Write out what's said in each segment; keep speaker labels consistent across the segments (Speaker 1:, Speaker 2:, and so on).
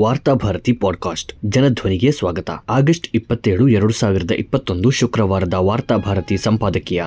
Speaker 1: Varthabharati podcast. ಜನಧ್ವನಿಗೆ ಸ್ವಾಗತ. August ಇಪ್ಪತ್ತೇಳು ಎರಡು ಸಾವಿರದ ಇಪ್ಪತ್ತೊಂದು ಶುಕ್ರವಾರದ ವಾರ್ತಾಭಾರತಿ ಸಂಪಾದಕೀಯ.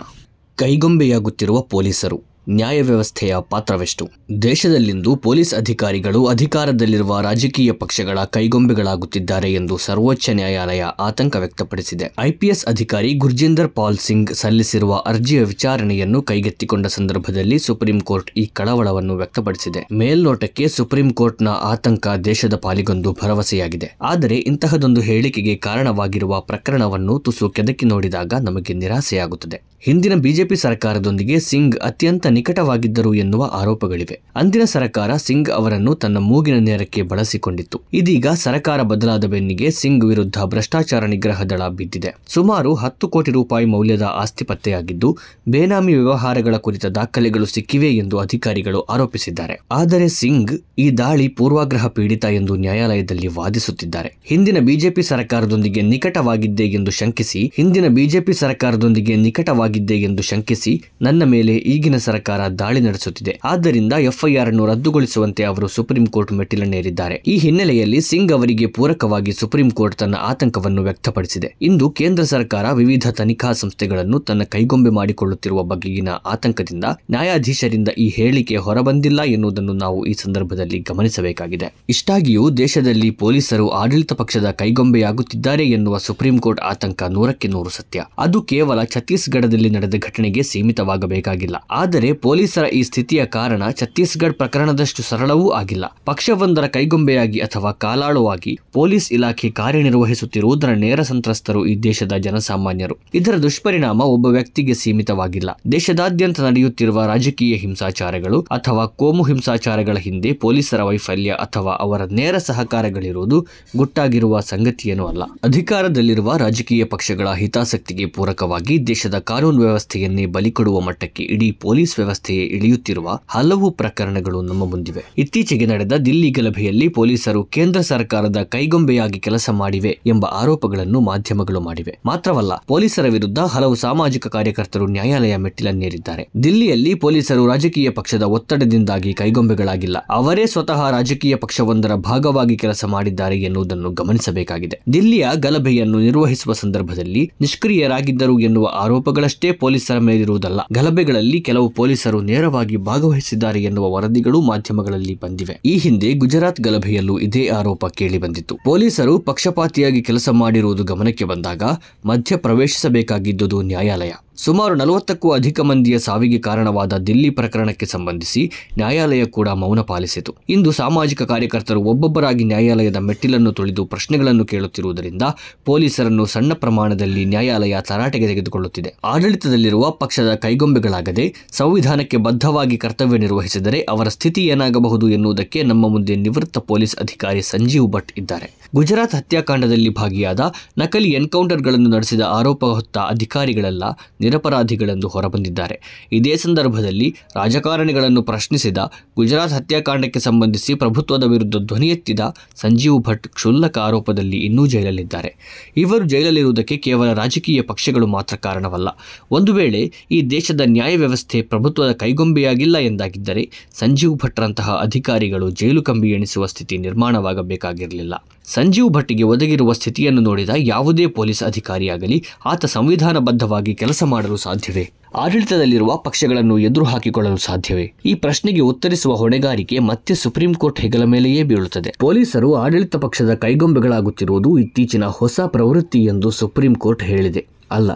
Speaker 1: ಕೈಗೊಂಬೆಯಾಗುತ್ತಿರುವ ಪೊಲೀಸರು. ನ್ಯಾಯ ವ್ಯವಸ್ಥೆಯ ಪಾತ್ರವೆಷ್ಟು? ದೇಶದಲ್ಲಿಂದು ಪೊಲೀಸ್ ಅಧಿಕಾರಿಗಳು ಅಧಿಕಾರದಲ್ಲಿರುವ ರಾಜಕೀಯ ಪಕ್ಷಗಳ ಕೈಗೊಂಬೆಗಳಾಗುತ್ತಿದ್ದಾರೆ ಎಂದು ಸರ್ವೋಚ್ಚ ನ್ಯಾಯಾಲಯ ಆತಂಕ ವ್ಯಕ್ತಪಡಿಸಿದೆ. ಐಪಿಎಸ್ ಅಧಿಕಾರಿ ಗುರ್ಜಿಂದರ್ ಪಾಲ್ ಸಿಂಗ್ ಸಲ್ಲಿಸಿರುವ ಅರ್ಜಿಯ ವಿಚಾರಣೆಯನ್ನು ಕೈಗೆತ್ತಿಕೊಂಡ ಸಂದರ್ಭದಲ್ಲಿ ಸುಪ್ರೀಂ ಕೋರ್ಟ್ ಈ ಕಳವಳವನ್ನು ವ್ಯಕ್ತಪಡಿಸಿದೆ. ಮೇಲ್ನೋಟಕ್ಕೆ ಸುಪ್ರೀಂ ಕೋರ್ಟ್ನ ಆತಂಕ ದೇಶದ ಪಾಲಿಗೊಂದು ಭರವಸೆಯಾಗಿದೆ. ಆದರೆ ಇಂತಹದೊಂದು ಹೇಳಿಕೆಗೆ ಕಾರಣವಾಗಿರುವ ಪ್ರಕರಣವನ್ನು ತುಸು ಕೆದಕಿ ನೋಡಿದಾಗ ನಮಗೆ ನಿರಾಸೆಯಾಗುತ್ತದೆ. ಹಿಂದಿನ ಬಿಜೆಪಿ ಸರ್ಕಾರದೊಂದಿಗೆ ಸಿಂಗ್ ಅತ್ಯಂತ ನಿಕಟವಾಗಿದ್ದರು ಎನ್ನುವ ಆರೋಪಗಳಿವೆ. ಅಂದಿನ ಸರ್ಕಾರ ಸಿಂಗ್ ಅವರನ್ನು ತನ್ನ ಮೂಗಿನ ನೇರಕ್ಕೆ ಬಳಸಿಕೊಂಡಿತ್ತು. ಇದೀಗ ಸರ್ಕಾರ ಬದಲಾದ ಬೆನ್ನಿಗೆ ಸಿಂಗ್ ವಿರುದ್ಧ ಭ್ರಷ್ಟಾಚಾರ ನಿಗ್ರಹ ದಳ ಬಿದ್ದಿದೆ. ಸುಮಾರು ಹತ್ತು ಕೋಟಿ ರೂಪಾಯಿ ಮೌಲ್ಯದ ಆಸ್ತಿ ಪತ್ತೆಯಾಗಿದ್ದು, ಬೇನಾಮಿ ವ್ಯವಹಾರಗಳ ಕುರಿತ ದಾಖಲೆಗಳು ಸಿಕ್ಕಿವೆ ಎಂದು ಅಧಿಕಾರಿಗಳು ಆರೋಪಿಸಿದ್ದಾರೆ. ಆದರೆ ಸಿಂಗ್ ಈ ದಾಳಿ ಪೂರ್ವಾಗ್ರಹ ಪೀಡಿತ ಎಂದು ನ್ಯಾಯಾಲಯದಲ್ಲಿ ವಾದಿಸುತ್ತಿದ್ದಾರೆ. ಹಿಂದಿನ ಬಿಜೆಪಿ ಸರ್ಕಾರದೊಂದಿಗೆ ನಿಕಟವಾಗಿದ್ದೆ ಎಂದು ಶಂಕಿಸಿ, ಹಿಂದಿನ ಬಿಜೆಪಿ ಸರ್ಕಾರದೊಂದಿಗೆ ನಿಕಟವಾಗಿದ್ದೆ ಎಂದು ಶಂಕಿಸಿ, ನನ್ನ ಮೇಲೆ ಈಗಿನ ಸರ್ಕಾರ ದಾಳಿ ನಡೆಸುತ್ತಿದೆ. ಆದ್ದರಿಂದ ಎಫ್ಐಆರ್ ಅನ್ನು ರದ್ದುಗೊಳಿಸುವಂತೆ ಅವರು ಸುಪ್ರೀಂ ಕೋರ್ಟ್ ಮೆಟ್ಟಿಲನ್ನೇರಿದ್ದಾರೆ ಈ ಹಿನ್ನೆಲೆಯಲ್ಲಿ ಸಿಂಗ್ ಅವರಿಗೆ ಪೂರಕವಾಗಿ ಸುಪ್ರೀಂ ಕೋರ್ಟ್ ತನ್ನ ಆತಂಕವನ್ನು ವ್ಯಕ್ತಪಡಿಸಿದೆ. ಇಂದು ಕೇಂದ್ರ ಸರ್ಕಾರ ವಿವಿಧ ತನಿಖಾ ಸಂಸ್ಥೆಗಳನ್ನು ತನ್ನ ಕೈಗೊಂಬೆ ಮಾಡಿಕೊಳ್ಳುತ್ತಿರುವ ಬಗೆಗಿನ ಆತಂಕದಿಂದ ನ್ಯಾಯಾಧೀಶರಿಂದ ಈ ಹೇಳಿಕೆ ಹೊರಬಂದಿಲ್ಲ ಎನ್ನುವುದನ್ನು ನಾವು ಈ ಸಂದರ್ಭದಲ್ಲಿ ಗಮನಿಸಬೇಕಾಗಿದೆ. ಇಷ್ಟಾಗಿಯೂ ದೇಶದಲ್ಲಿ ಪೊಲೀಸರು ಆಡಳಿತ ಪಕ್ಷದ ಕೈಗೊಂಬೆಯಾಗುತ್ತಿದ್ದಾರೆ ಎನ್ನುವ ಸುಪ್ರೀಂ ಕೋರ್ಟ್ ಆತಂಕ ನೂರಕ್ಕೆ ನೂರು ಸತ್ಯ. ಅದು ಕೇವಲ ಛತ್ತೀಸ್ಗಢದಲ್ಲಿ ನಡೆದ ಘಟನೆಗೆ ಸೀಮಿತವಾಗಬೇಕಾಗಿಲ್ಲ. ಆದರೆ ಪೊಲೀಸರ ಈ ಸ್ಥಿತಿಯ ಕಾರಣ ಛತ್ತೀಸ್ಗಢ ಪ್ರಕರಣದಷ್ಟು ಸರಳವೂ ಆಗಿಲ್ಲ. ಪಕ್ಷವೊಂದರ ಕೈಗೊಂಬೆಯಾಗಿ ಅಥವಾ ಕಾಲಾಳುವಾಗಿ ಪೊಲೀಸ್ ಇಲಾಖೆ ಕಾರ್ಯನಿರ್ವಹಿಸುತ್ತಿರುವುದರ ನೇರ ಸಂತ್ರಸ್ತರು ಈ ದೇಶದ ಜನಸಾಮಾನ್ಯರು. ಇದರ ದುಷ್ಪರಿಣಾಮ ಒಬ್ಬ ವ್ಯಕ್ತಿಗೆ ಸೀಮಿತವಾಗಿಲ್ಲ. ದೇಶದಾದ್ಯಂತ ನಡೆಯುತ್ತಿರುವ ರಾಜಕೀಯ ಹಿಂಸಾಚಾರಗಳು ಅಥವಾ ಕೋಮು ಹಿಂಸಾಚಾರಗಳ ಹಿಂದೆ ಪೊಲೀಸರ ವೈಫಲ್ಯ ಅಥವಾ ಅವರ ನೇರ ಸಹಕಾರಗಳಿರುವುದು ಗುಟ್ಟಾಗಿರುವ ಸಂಗತಿಯೇನೂ ಅಲ್ಲ. ಅಧಿಕಾರದಲ್ಲಿರುವ ರಾಜಕೀಯ ಪಕ್ಷಗಳ ಹಿತಾಸಕ್ತಿಗೆ ಪೂರಕವಾಗಿ ದೇಶದ ಕಾನೂನು ವ್ಯವಸ್ಥೆಯನ್ನೇ ಬಲಿಕೊಡುವ ಮಟ್ಟಕ್ಕೆ ಇಡೀ ಪೊಲೀಸ್ ವ್ಯವಸ್ಥೆಯೇ ಇಳಿಯುತ್ತಿರುವ ಹಲವು ಪ್ರಕರಣಗಳು ನಮ್ಮ ಮುಂದಿವೆ. ಇತ್ತೀಚೆಗೆ ನಡೆದ ದಿಲ್ಲಿ ಗಲಭೆಯಲ್ಲಿ ಪೊಲೀಸರು ಕೇಂದ್ರ ಸರ್ಕಾರದ ಕೈಗೊಂಬೆಯಾಗಿ ಕೆಲಸ ಮಾಡಿವೆ ಎಂಬ ಆರೋಪಗಳನ್ನು ಮಾಧ್ಯಮಗಳು ಮಾಡಿವೆ. ಮಾತ್ರವಲ್ಲ, ಪೊಲೀಸರ ವಿರುದ್ಧ ಹಲವು ಸಾಮಾಜಿಕ ಕಾರ್ಯಕರ್ತರು ನ್ಯಾಯಾಲಯ ಮೆಟ್ಟಿಲನ್ನೇರಿದ್ದಾರೆ. ದಿಲ್ಲಿಯಲ್ಲಿ ಪೊಲೀಸರು ರಾಜಕೀಯ ಪಕ್ಷದ ಒತ್ತಡದಿಂದಾಗಿ ಕೈಗೊಂಬೆಗಳಾಗಿಲ್ಲ. ಅವರೇ ಸ್ವತಃ ರಾಜಕೀಯ ಪಕ್ಷವೊಂದರ ಭಾಗವಾಗಿ ಕೆಲಸ ಮಾಡಿದ್ದಾರೆ ಎನ್ನುವುದನ್ನು ಗಮನಿಸಬೇಕಾಗಿದೆ. ದಿಲ್ಲಿಯ ಗಲಭೆಯನ್ನು ನಿರ್ವಹಿಸುವ ಸಂದರ್ಭದಲ್ಲಿ ನಿಷ್ಕ್ರಿಯರಾಗಿದ್ದರು ಎನ್ನುವ ಆರೋಪಗಳಷ್ಟೇ ಪೊಲೀಸರ ಮೇಲಿರುವುದಲ್ಲ. ಗಲಭೆಗಳಲ್ಲಿ ಕೆಲವು ಪೊಲೀಸರು ನೇರವಾಗಿ ಭಾಗವಹಿಸಿದ್ದಾರೆ ಎನ್ನುವ ವರದಿಗಳು ಮಾಧ್ಯಮಗಳಲ್ಲಿ ಬಂದಿವೆ. ಈ ಹಿಂದೆ ಗುಜರಾತ್ ಗಲಭೆಯಲ್ಲೂ ಇದೇ ಆರೋಪ ಕೇಳಿಬಂದಿತ್ತು. ಪೊಲೀಸರು ಪಕ್ಷಪಾತಿಯಾಗಿ ಕೆಲಸ ಮಾಡಿರುವುದು ಗಮನಕ್ಕೆ ಬಂದಾಗ ಮಧ್ಯ ಪ್ರವೇಶಿಸಬೇಕಾಗಿದ್ದುದು ನ್ಯಾಯಾಲಯ. ಸುಮಾರು ನಲವತ್ತಕ್ಕೂ ಅಧಿಕ ಮಂದಿಯ ಸಾವಿಗೆ ಕಾರಣವಾದ ದಿಲ್ಲಿ ಪ್ರಕರಣಕ್ಕೆ ಸಂಬಂಧಿಸಿ ನ್ಯಾಯಾಲಯ ಕೂಡ ಮೌನ ಪಾಲಿಸಿತು. ಇಂದು ಸಾಮಾಜಿಕ ಕಾರ್ಯಕರ್ತರು ಒಬ್ಬೊಬ್ಬರಾಗಿ ನ್ಯಾಯಾಲಯದ ಮೆಟ್ಟಿಲನ್ನು ತುಳಿದು ಪ್ರಶ್ನೆಗಳನ್ನು ಕೇಳುತ್ತಿರುವುದರಿಂದ ಪೊಲೀಸರನ್ನು ಸಣ್ಣ ಪ್ರಮಾಣದಲ್ಲಿ ನ್ಯಾಯಾಲಯ ತರಾಟೆಗೆ ತೆಗೆದುಕೊಳ್ಳುತ್ತಿದೆ. ಆಡಳಿತದಲ್ಲಿರುವ ಪಕ್ಷದ ಕೈಗೊಂಬೆಗಳಾಗದೆ ಸಂವಿಧಾನಕ್ಕೆ ಬದ್ಧವಾಗಿ ಕರ್ತವ್ಯ ನಿರ್ವಹಿಸಿದರೆ ಅವರ ಸ್ಥಿತಿ ಏನಾಗಬಹುದು ಎನ್ನುವುದಕ್ಕೆ ನಮ್ಮ ಮುಂದೆ ನಿವೃತ್ತ ಪೊಲೀಸ್ ಅಧಿಕಾರಿ ಸಂಜೀವ್ ಭಟ್ ಇದ್ದಾರೆ. ಗುಜರಾತ್ ಹತ್ಯಾಕಾಂಡದಲ್ಲಿ ಭಾಗಿಯಾದ ನಕಲಿ ಎನ್ಕೌಂಟರ್ಗಳನ್ನು ನಡೆಸಿದ ಆರೋಪ ಹೊತ್ತ ಅಧಿಕಾರಿಗಳೆಲ್ಲ ನಿರಪರಾಧಿಗಳೆಂದು ಹೊರಬಂದಿದ್ದಾರೆ. ಇದೇ ಸಂದರ್ಭದಲ್ಲಿ ರಾಜಕಾರಣಿಗಳನ್ನು ಪ್ರಶ್ನಿಸಿದ ಗುಜರಾತ್ ಹತ್ಯಾಕಾಂಡಕ್ಕೆ ಸಂಬಂಧಿಸಿ ಪ್ರಭುತ್ವದ ವಿರುದ್ಧ ಧ್ವನಿ ಎತ್ತಿದ ಸಂಜೀವ್ ಭಟ್ ಕ್ಷುಲ್ಲಕ ಆರೋಪದಲ್ಲಿ ಇನ್ನೂ ಜೈಲಲ್ಲಿದ್ದಾರೆ. ಇವರು ಜೈಲಲ್ಲಿರುವುದಕ್ಕೆ ಕೇವಲ ರಾಜಕೀಯ ಪಕ್ಷಗಳು ಮಾತ್ರ ಕಾರಣವಲ್ಲ. ಒಂದು ವೇಳೆ ಈ ದೇಶದ ನ್ಯಾಯ ವ್ಯವಸ್ಥೆ ಪ್ರಭುತ್ವದ ಕೈಗೊಂಬೆಯಾಗಿಲ್ಲ ಎಂದಾಗಿದ್ದರೆ ಸಂಜೀವ್ ಭಟ್ರಂತಹ ಅಧಿಕಾರಿಗಳು ಜೈಲು ಕಂಬಿ ಎಣಿಸುವ ಸ್ಥಿತಿ ನಿರ್ಮಾಣವಾಗಬೇಕಾಗಿರಲಿಲ್ಲ. ಸಂಜೀವ್ ಭಟ್ಟಿಗೆ ಒದಗಿರುವ ಸ್ಥಿತಿಯನ್ನು ನೋಡಿದ ಯಾವುದೇ ಪೊಲೀಸ್ ಅಧಿಕಾರಿಯಾಗಲಿ, ಆತ ಸಂವಿಧಾನಬದ್ಧವಾಗಿ ಕೆಲಸ ಮಾಡಲು ಸಾಧ್ಯವೇ? ಆಡಳಿತದಲ್ಲಿರುವ ಪಕ್ಷಗಳನ್ನು ಎದುರು ಹಾಕಿಕೊಳ್ಳಲು ಸಾಧ್ಯವೇ? ಈ ಪ್ರಶ್ನೆಗೆ ಉತ್ತರಿಸುವ ಹೊಣೆಗಾರಿಕೆ ಮತ್ತೆ ಸುಪ್ರೀಂ ಕೋರ್ಟ್ ಹೆಗಲ ಮೇಲೆಯೇ ಬೀಳುತ್ತದೆ. ಪೊಲೀಸರು ಆಡಳಿತ ಪಕ್ಷದ ಕೈಗೊಂಬೆಗಳಾಗುತ್ತಿರುವುದು ಇತ್ತೀಚಿನ ಹೊಸ ಪ್ರವೃತ್ತಿ ಎಂದು ಸುಪ್ರೀಂ ಕೋರ್ಟ್ ಹೇಳಿದೆ. ಅಲ್ಲ,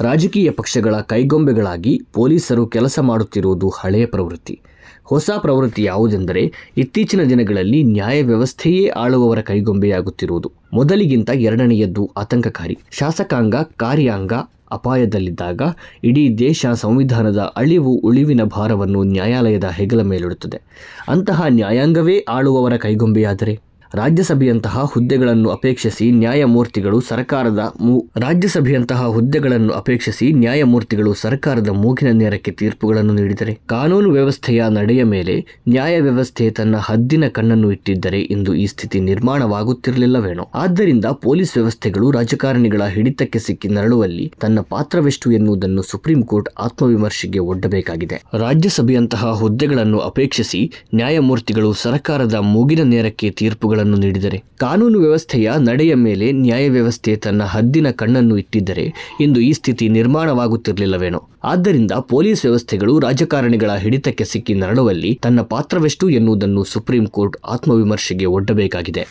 Speaker 1: ರಾಜಕೀಯ ಪಕ್ಷಗಳ ಕೈಗೊಂಬೆಗಳಾಗಿ ಪೊಲೀಸರು ಕೆಲಸ ಮಾಡುತ್ತಿರುವುದು ಹಳೆಯ ಪ್ರವೃತ್ತಿ. ಹೊಸ ಪ್ರವೃತ್ತಿ ಯಾವುದೆಂದರೆ ಇತ್ತೀಚಿನ ದಿನಗಳಲ್ಲಿ ನ್ಯಾಯ ವ್ಯವಸ್ಥೆಯೇ ಆಳುವವರ ಕೈಗೊಂಬೆಯಾಗುತ್ತಿರುವುದು. ಮೊದಲಿಗಿಂತ ಎರಡನೆಯದ್ದು ಆತಂಕಕಾರಿ. ಶಾಸಕಾಂಗ, ಕಾರ್ಯಾಂಗ ಅಪಾಯದಲ್ಲಿದ್ದಾಗ ಇಡೀ ದೇಶ ಸಂವಿಧಾನದ ಅಳಿವು ಉಳಿವಿನ ಭಾರವನ್ನು ನ್ಯಾಯಾಲಯದ ಹೆಗಲ ಮೇಲಿಡುತ್ತದೆ. ಅಂತಹ ನ್ಯಾಯಾಂಗವೇ ಆಳುವವರ ಕೈಗೊಂಬೆಯಾದರೆ? ರಾಜ್ಯಸಭೆಯಂತಹ ಹುದ್ದೆಗಳನ್ನು ಅಪೇಕ್ಷಿಸಿ ನ್ಯಾಯಮೂರ್ತಿಗಳು ಸರ್ಕಾರದ ರಾಜ್ಯಸಭೆಯಂತಹ ಹುದ್ದೆಗಳನ್ನು ಅಪೇಕ್ಷಿಸಿ ನ್ಯಾಯಮೂರ್ತಿಗಳು ಸರ್ಕಾರದ ಮೂಗಿನ ನೇರಕ್ಕೆ ತೀರ್ಪುಗಳನ್ನು ನೀಡಿದರೆ ಕಾನೂನು ವ್ಯವಸ್ಥೆಯ ನಡೆಯ ಮೇಲೆ ನ್ಯಾಯ ವ್ಯವಸ್ಥೆ ತನ್ನ ಹದ್ದಿನ ಕಣ್ಣನ್ನು ಇಟ್ಟಿದ್ದರೆ ಇಂದು ಈ ಸ್ಥಿತಿ ನಿರ್ಮಾಣವಾಗುತ್ತಿರಲಿಲ್ಲವೇನೋ. ಆದ್ದರಿಂದ ಪೊಲೀಸ್ ವ್ಯವಸ್ಥೆಗಳು ರಾಜಕಾರಣಿಗಳ ಹಿಡಿತಕ್ಕೆ ಸಿಕ್ಕಿ ನರಳುವಲ್ಲಿ ತನ್ನ ಪಾತ್ರವೆಷ್ಟು ಎನ್ನುವುದನ್ನು ಸುಪ್ರೀಂ ಕೋರ್ಟ್ ಆತ್ಮವಿಮರ್ಶೆಗೆ ಒಡ್ಡಬೇಕಾಗಿದೆ. ರಾಜ್ಯಸಭೆಯಂತಹ ಹುದ್ದೆಗಳನ್ನು ಅಪೇಕ್ಷಿಸಿ ನ್ಯಾಯಮೂರ್ತಿಗಳು ಸರ್ಕಾರದ ಮೂಗಿನ ನೇರಕ್ಕೆ ತೀರ್ಪುಗಳನ್ನು ತೀರ್ಪುಗಳನ್ನು ನೀಡಿದರೆ. ಕಾನೂನು ವ್ಯವಸ್ಥೆಯ ನಡೆಯ ಮೇಲೆ ನ್ಯಾಯ ವ್ಯವಸ್ಥೆ ತನ್ನ ಹದ್ದಿನ ಕಣ್ಣನ್ನು ಇಟ್ಟಿದ್ದರೆ ಇಂದು ಈ ಸ್ಥಿತಿ ನಿರ್ಮಾಣವಾಗುತ್ತಿರಲಿಲ್ಲವೇನೋ. ಆದ್ದರಿಂದ ಪೊಲೀಸ್ ವ್ಯವಸ್ಥೆಗಳು ರಾಜಕಾರಣಿಗಳ ಹಿಡಿತಕ್ಕೆ ಸಿಕ್ಕಿ ನರಳುವಲ್ಲಿ ತನ್ನ ಪಾತ್ರವೆಷ್ಟು ಎನ್ನುವುದನ್ನು ಸುಪ್ರೀಂ ಕೋರ್ಟ್ ಆತ್ಮವಿಮರ್ಶೆಗೆ ಒಡ್ಡಬೇಕಾಗಿದೆ.